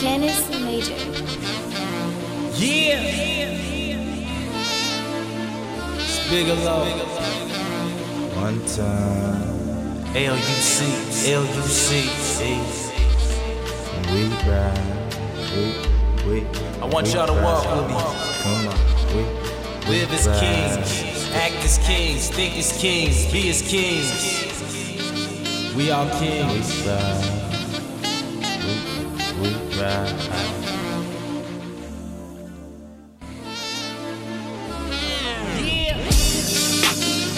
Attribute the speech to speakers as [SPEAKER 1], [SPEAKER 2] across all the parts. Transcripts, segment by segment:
[SPEAKER 1] Canis Major.
[SPEAKER 2] Yeah. It's Bigelow.
[SPEAKER 3] One time
[SPEAKER 2] L-U-C. L-U-C.
[SPEAKER 3] we ride, we, we.
[SPEAKER 2] I want y'all to walk with me.
[SPEAKER 3] Come on, we, we
[SPEAKER 2] Live as kings. Act as kings. Think as kings. Be as kings. We all kings.
[SPEAKER 3] we, we ride.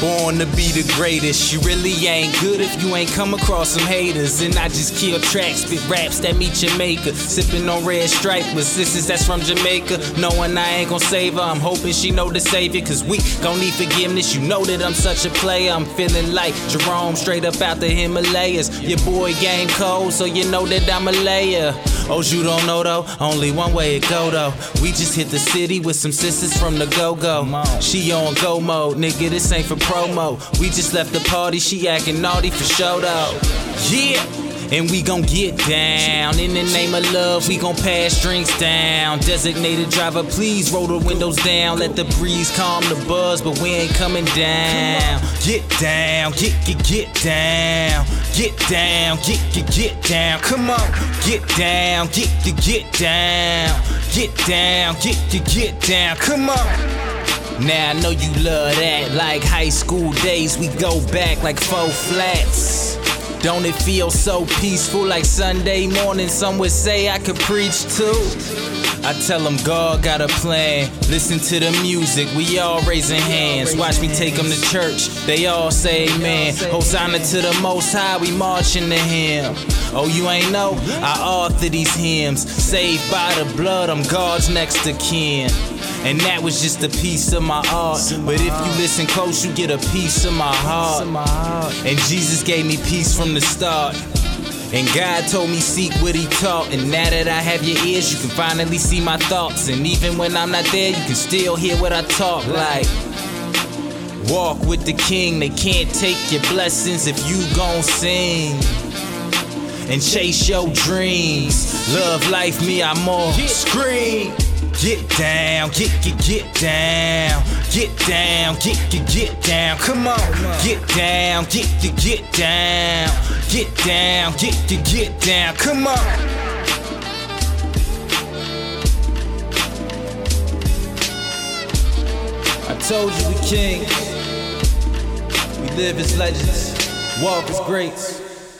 [SPEAKER 2] Born to be the greatest. You really ain't good if you ain't come across some haters. And I just kill tracks, spit raps that meet Jamaica. Sipping on red stripe with sisters that's from Jamaica. Knowing I ain't gon' save her. I'm hoping she know the savior. Cause we gon' need forgiveness. You know that I'm such a player. I'm feeling like Jerome straight up out the Himalayas. Your boy game cold, so you know that I'm a layer. Oh, you don't know though? Only one way it go though. We just hit the city with some sisters from the go go. She on go mode, nigga. This ain't for promo. We just left the party. She acting naughty for show though. Yeah. And we gon' get down. In the name of love, we gon' pass drinks down. Designated driver, please roll the windows down. Let the breeze calm the buzz, but we ain't coming down. Get down, get, get, get down. Get down, get, get, get down. Come on, get down, get, get, get down. Get down, get, get, get down. Come on. Now I know you love that. Like high school days, we go back like four flats. Don't it feel so peaceful like Sunday morning? Some would say I could preach too. I tell them God got a plan. Listen to the music, we all raising hands. Watch me take them to church, they all say amen. Hosanna to the most high, we marching to him. Oh, you ain't know? I author these hymns. Saved by the blood, I'm God's next to kin. And that was just a piece of my art. But if you listen close, you get a piece of my heart. And Jesus gave me peace from the start. And God told me seek what he taught. And now that I have your ears, you can finally see my thoughts. And even when I'm not there, you can still hear what I talk like. Walk with the king, they can't take your blessings if you gon' sing. And chase your dreams. Love life, me, I'm more scream. Get down, get, get, get down. Get down, get, get, get down. Come on, get down, get, get, get down. Get down, get, get, get down. Come on. I told you we kings. We live as legends, walk as greats.